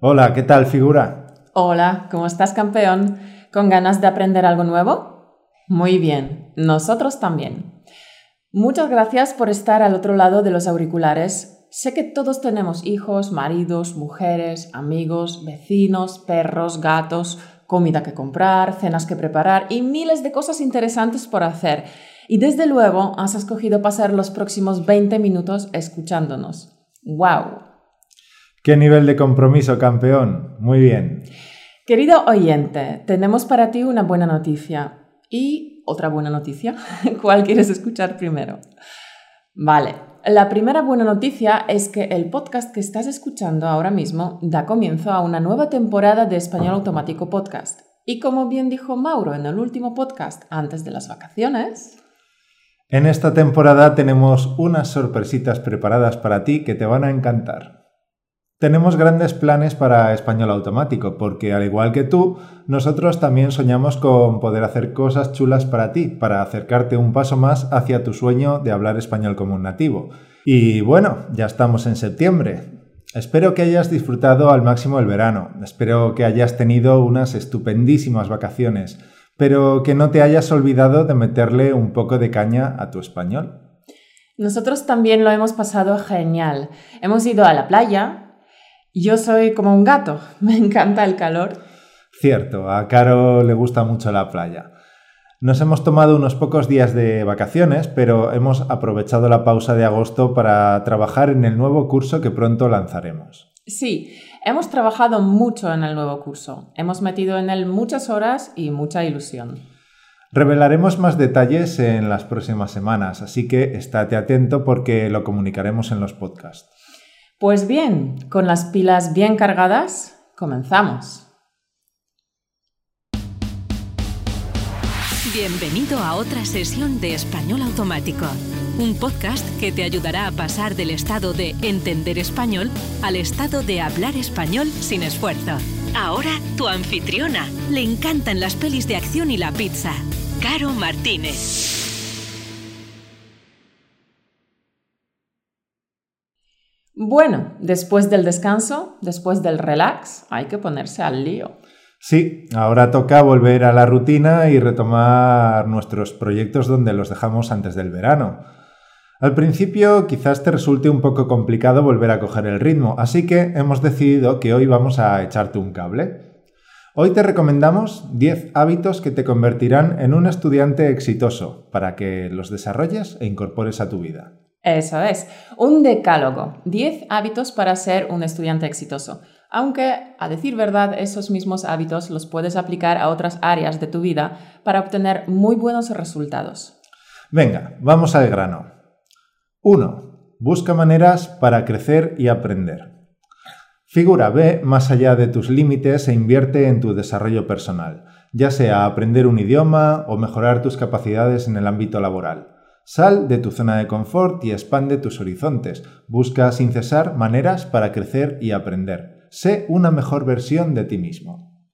Hola, ¿qué tal, figura? Hola, ¿cómo estás, campeón? ¿Con ganas de aprender algo nuevo? Muy bien, nosotros también. Muchas gracias por estar al otro lado de los auriculares. Sé que todos tenemos hijos, maridos, mujeres, amigos, vecinos, perros, gatos, comida que comprar, cenas que preparar y miles de cosas interesantes por hacer. Y desde luego has escogido pasar los próximos 20 minutos escuchándonos. ¡Wow! ¿Qué nivel de compromiso, campeón? Muy bien. Querido oyente, tenemos para ti una buena noticia y otra buena noticia. ¿Cuál quieres escuchar primero? Vale, la primera buena noticia es que el podcast que estás escuchando ahora mismo da comienzo a una nueva temporada de Español Automático Podcast. Y como bien dijo Mauro en el último podcast antes de las vacaciones... En esta temporada tenemos unas sorpresitas preparadas para ti que te van a encantar. Tenemos grandes planes para español automático, porque al igual que tú, nosotros también soñamos con poder hacer cosas chulas para ti, para acercarte un paso más hacia tu sueño de hablar español como un nativo. Y bueno, ya estamos en septiembre. Espero que hayas disfrutado al máximo el verano, espero que hayas tenido unas estupendísimas vacaciones, pero que no te hayas olvidado de meterle un poco de caña a tu español. Nosotros también lo hemos pasado genial. Hemos ido a la playa, yo soy como un gato, me encanta el calor. Cierto, a Caro le gusta mucho la playa. Nos hemos tomado unos pocos días de vacaciones, pero hemos aprovechado la pausa de agosto para trabajar en el nuevo curso que pronto lanzaremos. Sí, hemos trabajado mucho en el nuevo curso. Hemos metido en él muchas horas y mucha ilusión. Revelaremos más detalles en las próximas semanas, así que estate atento porque lo comunicaremos en los podcasts. Pues bien, con las pilas bien cargadas, comenzamos. Bienvenido a otra sesión de Español Automático, un podcast que te ayudará a pasar del estado de entender español al estado de hablar español sin esfuerzo. Ahora tu anfitriona. Le encantan las pelis de acción y la pizza. Caro Martínez. Bueno, después del descanso, después del relax, hay que ponerse al lío. Sí, ahora toca volver a la rutina y retomar nuestros proyectos donde los dejamos antes del verano. Al principio quizás te resulte un poco complicado volver a coger el ritmo, así que hemos decidido que hoy vamos a echarte un cable. Hoy te recomendamos 10 hábitos que te convertirán en un estudiante exitoso para que los desarrolles e incorpores a tu vida. Eso es, un decálogo, 10 hábitos para ser un estudiante exitoso. Aunque, a decir verdad, esos mismos hábitos los puedes aplicar a otras áreas de tu vida para obtener muy buenos resultados. Venga, vamos al grano. 1. Busca maneras para crecer y aprender. Figura, ve más allá de tus límites e invierte en tu desarrollo personal, ya sea aprender un idioma o mejorar tus capacidades en el ámbito laboral. Sal de tu zona de confort y expande tus horizontes. Busca sin cesar maneras para crecer y aprender. Sé una mejor versión de ti mismo.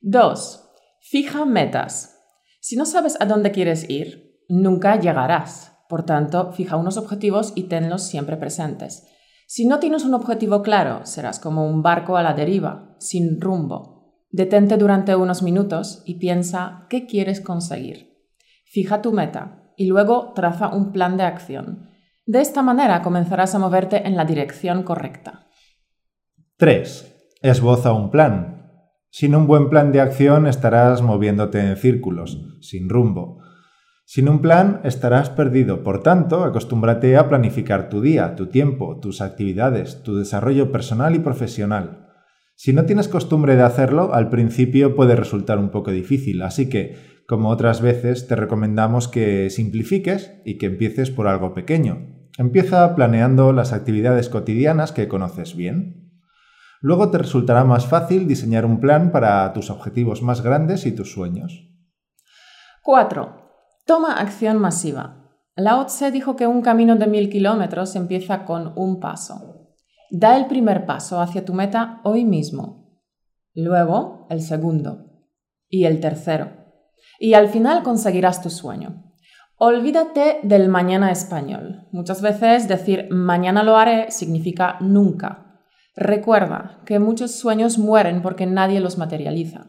2. Fija metas. Si no sabes a dónde quieres ir, nunca llegarás. Por tanto, fija unos objetivos y tenlos siempre presentes. Si no tienes un objetivo claro, serás como un barco a la deriva, sin rumbo. Detente durante unos minutos y piensa qué quieres conseguir. Fija tu meta, y luego traza un plan de acción. De esta manera comenzarás a moverte en la dirección correcta. 3. Esboza un plan. Sin un buen plan de acción estarás moviéndote en círculos, sin rumbo. Sin un plan estarás perdido, por tanto, acostúmbrate a planificar tu día, tu tiempo, tus actividades, tu desarrollo personal y profesional. Si no tienes costumbre de hacerlo, al principio puede resultar un poco difícil, así que como otras veces, te recomendamos que simplifiques y que empieces por algo pequeño. Empieza planeando las actividades cotidianas que conoces bien. Luego te resultará más fácil diseñar un plan para tus objetivos más grandes y tus sueños. 4. Toma acción masiva. Lao Tse dijo que un camino de mil kilómetros empieza con un paso. Da el primer paso hacia tu meta hoy mismo. Luego el segundo. Y el tercero y al final conseguirás tu sueño. Olvídate del mañana español. Muchas veces decir mañana lo haré significa nunca. Recuerda que muchos sueños mueren porque nadie los materializa.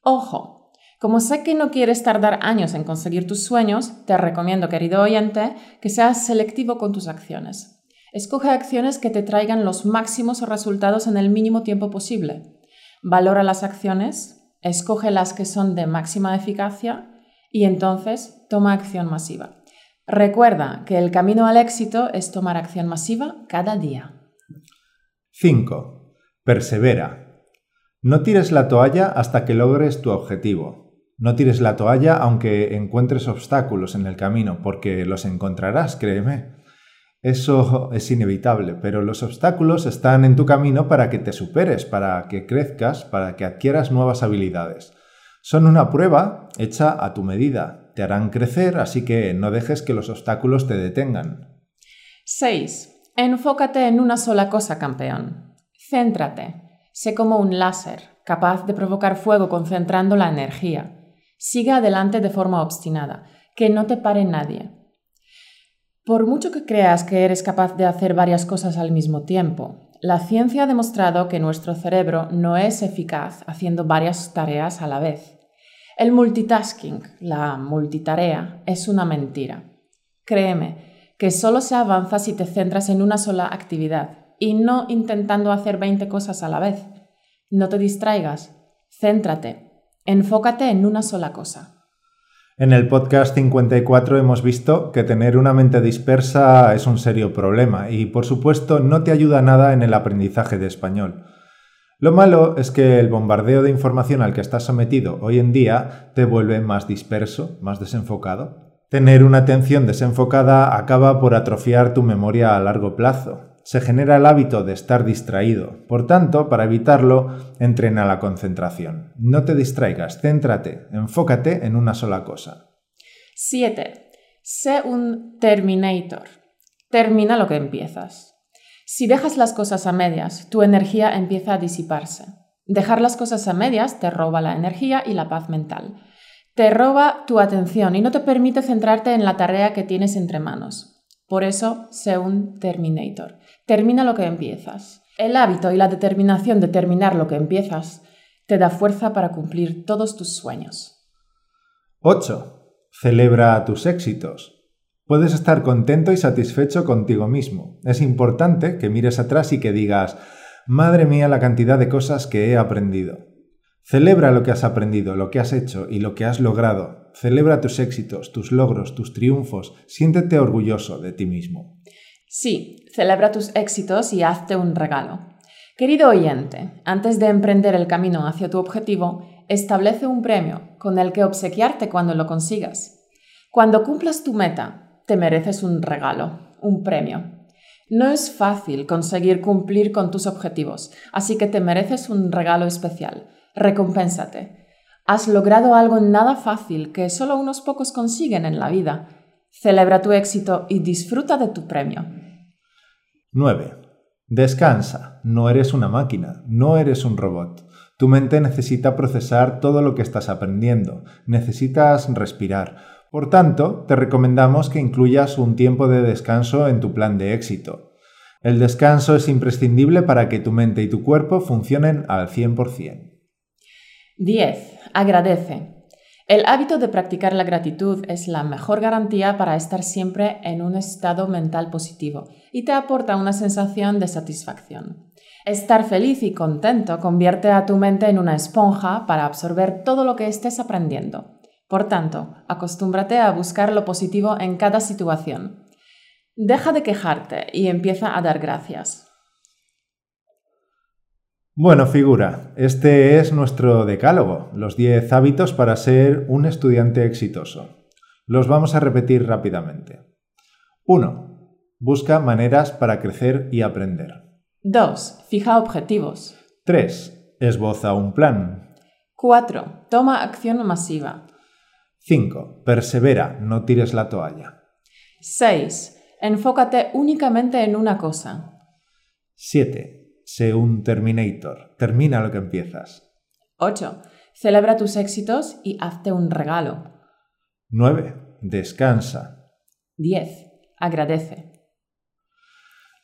Ojo, como sé que no quieres tardar años en conseguir tus sueños, te recomiendo, querido oyente, que seas selectivo con tus acciones. Escoge acciones que te traigan los máximos resultados en el mínimo tiempo posible. Valora las acciones, escoge las que son de máxima eficacia y entonces toma acción masiva. Recuerda que el camino al éxito es tomar acción masiva cada día. 5. Persevera. No tires la toalla hasta que logres tu objetivo. No tires la toalla aunque encuentres obstáculos en el camino, porque los encontrarás, créeme. Eso es inevitable, pero los obstáculos están en tu camino para que te superes, para que crezcas, para que adquieras nuevas habilidades. Son una prueba hecha a tu medida. Te harán crecer, así que no dejes que los obstáculos te detengan. 6. Enfócate en una sola cosa, campeón. Céntrate. Sé como un láser, capaz de provocar fuego concentrando la energía. Sigue adelante de forma obstinada. Que no te pare nadie. Por mucho que creas que eres capaz de hacer varias cosas al mismo tiempo, la ciencia ha demostrado que nuestro cerebro no es eficaz haciendo varias tareas a la vez. El multitasking, la multitarea, es una mentira. Créeme, que solo se avanza si te centras en una sola actividad y no intentando hacer 20 cosas a la vez. No te distraigas, céntrate, enfócate en una sola cosa. En el podcast 54 hemos visto que tener una mente dispersa es un serio problema y por supuesto no te ayuda nada en el aprendizaje de español. Lo malo es que el bombardeo de información al que estás sometido hoy en día te vuelve más disperso, más desenfocado. Tener una atención desenfocada acaba por atrofiar tu memoria a largo plazo. Se genera el hábito de estar distraído. Por tanto, para evitarlo, entrena la concentración. No te distraigas, céntrate, enfócate en una sola cosa. 7. Sé un terminator. Termina lo que empiezas. Si dejas las cosas a medias, tu energía empieza a disiparse. Dejar las cosas a medias te roba la energía y la paz mental. Te roba tu atención y no te permite centrarte en la tarea que tienes entre manos. Por eso, sé un Terminator. Termina lo que empiezas. El hábito y la determinación de terminar lo que empiezas te da fuerza para cumplir todos tus sueños. 8. Celebra tus éxitos. Puedes estar contento y satisfecho contigo mismo. Es importante que mires atrás y que digas, madre mía la cantidad de cosas que he aprendido. Celebra lo que has aprendido, lo que has hecho y lo que has logrado. Celebra tus éxitos, tus logros, tus triunfos. Siéntete orgulloso de ti mismo. Sí, celebra tus éxitos y hazte un regalo. Querido oyente, antes de emprender el camino hacia tu objetivo, establece un premio con el que obsequiarte cuando lo consigas. Cuando cumplas tu meta, te mereces un regalo, un premio. No es fácil conseguir cumplir con tus objetivos, así que te mereces un regalo especial recompénsate. Has logrado algo nada fácil que solo unos pocos consiguen en la vida. Celebra tu éxito y disfruta de tu premio. 9. Descansa. No eres una máquina, no eres un robot. Tu mente necesita procesar todo lo que estás aprendiendo, necesitas respirar. Por tanto, te recomendamos que incluyas un tiempo de descanso en tu plan de éxito. El descanso es imprescindible para que tu mente y tu cuerpo funcionen al 100%. 10. Agradece. El hábito de practicar la gratitud es la mejor garantía para estar siempre en un estado mental positivo y te aporta una sensación de satisfacción. Estar feliz y contento convierte a tu mente en una esponja para absorber todo lo que estés aprendiendo. Por tanto, acostúmbrate a buscar lo positivo en cada situación. Deja de quejarte y empieza a dar gracias. Bueno, figura, este es nuestro decálogo, los 10 hábitos para ser un estudiante exitoso. Los vamos a repetir rápidamente. 1. Busca maneras para crecer y aprender. 2. Fija objetivos. 3. Esboza un plan. 4. Toma acción masiva. 5. Persevera, no tires la toalla. 6. Enfócate únicamente en una cosa. 7. Sé un Terminator. Termina lo que empiezas. 8. Celebra tus éxitos y hazte un regalo. 9. Descansa. 10. Agradece.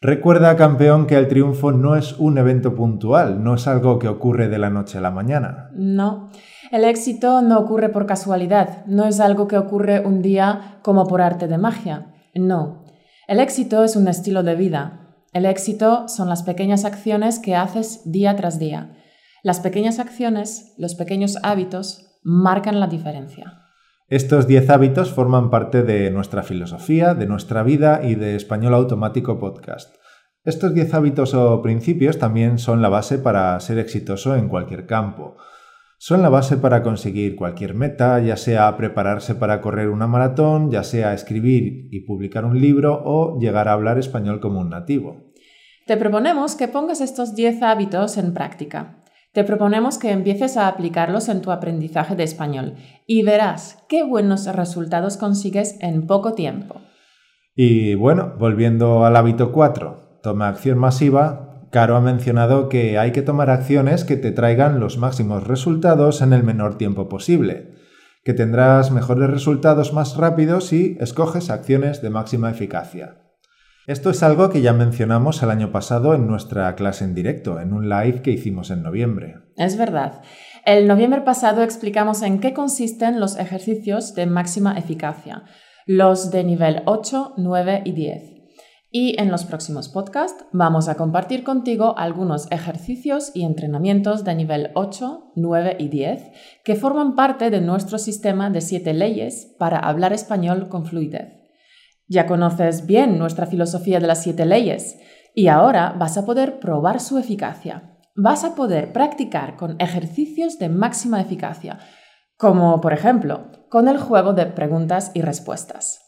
Recuerda, campeón, que el triunfo no es un evento puntual, no es algo que ocurre de la noche a la mañana. No, el éxito no ocurre por casualidad, no es algo que ocurre un día como por arte de magia. No, el éxito es un estilo de vida. El éxito son las pequeñas acciones que haces día tras día. Las pequeñas acciones, los pequeños hábitos, marcan la diferencia. Estos 10 hábitos forman parte de nuestra filosofía, de nuestra vida y de Español Automático Podcast. Estos 10 hábitos o principios también son la base para ser exitoso en cualquier campo. Son la base para conseguir cualquier meta, ya sea prepararse para correr una maratón, ya sea escribir y publicar un libro o llegar a hablar español como un nativo. Te proponemos que pongas estos 10 hábitos en práctica. Te proponemos que empieces a aplicarlos en tu aprendizaje de español y verás qué buenos resultados consigues en poco tiempo. Y bueno, volviendo al hábito 4, toma acción masiva, Caro ha mencionado que hay que tomar acciones que te traigan los máximos resultados en el menor tiempo posible, que tendrás mejores resultados más rápidos si escoges acciones de máxima eficacia. Esto es algo que ya mencionamos el año pasado en nuestra clase en directo, en un live que hicimos en noviembre. Es verdad. El noviembre pasado explicamos en qué consisten los ejercicios de máxima eficacia, los de nivel 8, 9 y 10. Y en los próximos podcasts vamos a compartir contigo algunos ejercicios y entrenamientos de nivel 8, 9 y 10 que forman parte de nuestro sistema de 7 leyes para hablar español con fluidez. Ya conoces bien nuestra filosofía de las siete leyes y ahora vas a poder probar su eficacia. Vas a poder practicar con ejercicios de máxima eficacia, como por ejemplo con el juego de preguntas y respuestas.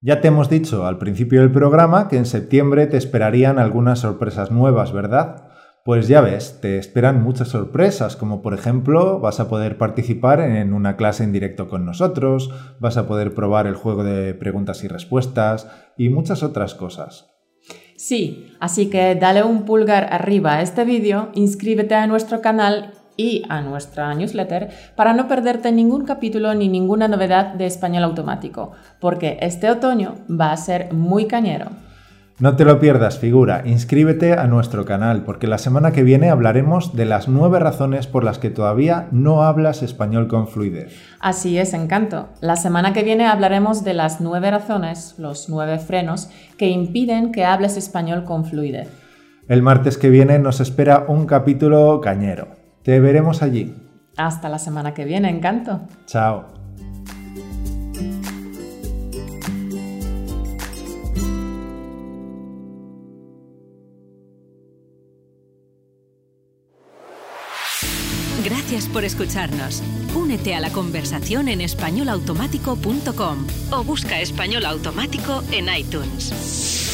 Ya te hemos dicho al principio del programa que en septiembre te esperarían algunas sorpresas nuevas, ¿verdad? Pues ya ves, te esperan muchas sorpresas, como por ejemplo vas a poder participar en una clase en directo con nosotros, vas a poder probar el juego de preguntas y respuestas y muchas otras cosas. Sí, así que dale un pulgar arriba a este vídeo, inscríbete a nuestro canal y a nuestra newsletter para no perderte ningún capítulo ni ninguna novedad de español automático, porque este otoño va a ser muy cañero. No te lo pierdas, figura, inscríbete a nuestro canal porque la semana que viene hablaremos de las nueve razones por las que todavía no hablas español con fluidez. Así es, encanto. La semana que viene hablaremos de las nueve razones, los nueve frenos, que impiden que hables español con fluidez. El martes que viene nos espera un capítulo cañero. Te veremos allí. Hasta la semana que viene, encanto. Chao. Gracias por escucharnos. Únete a la conversación en españolautomático.com o busca español automático en iTunes.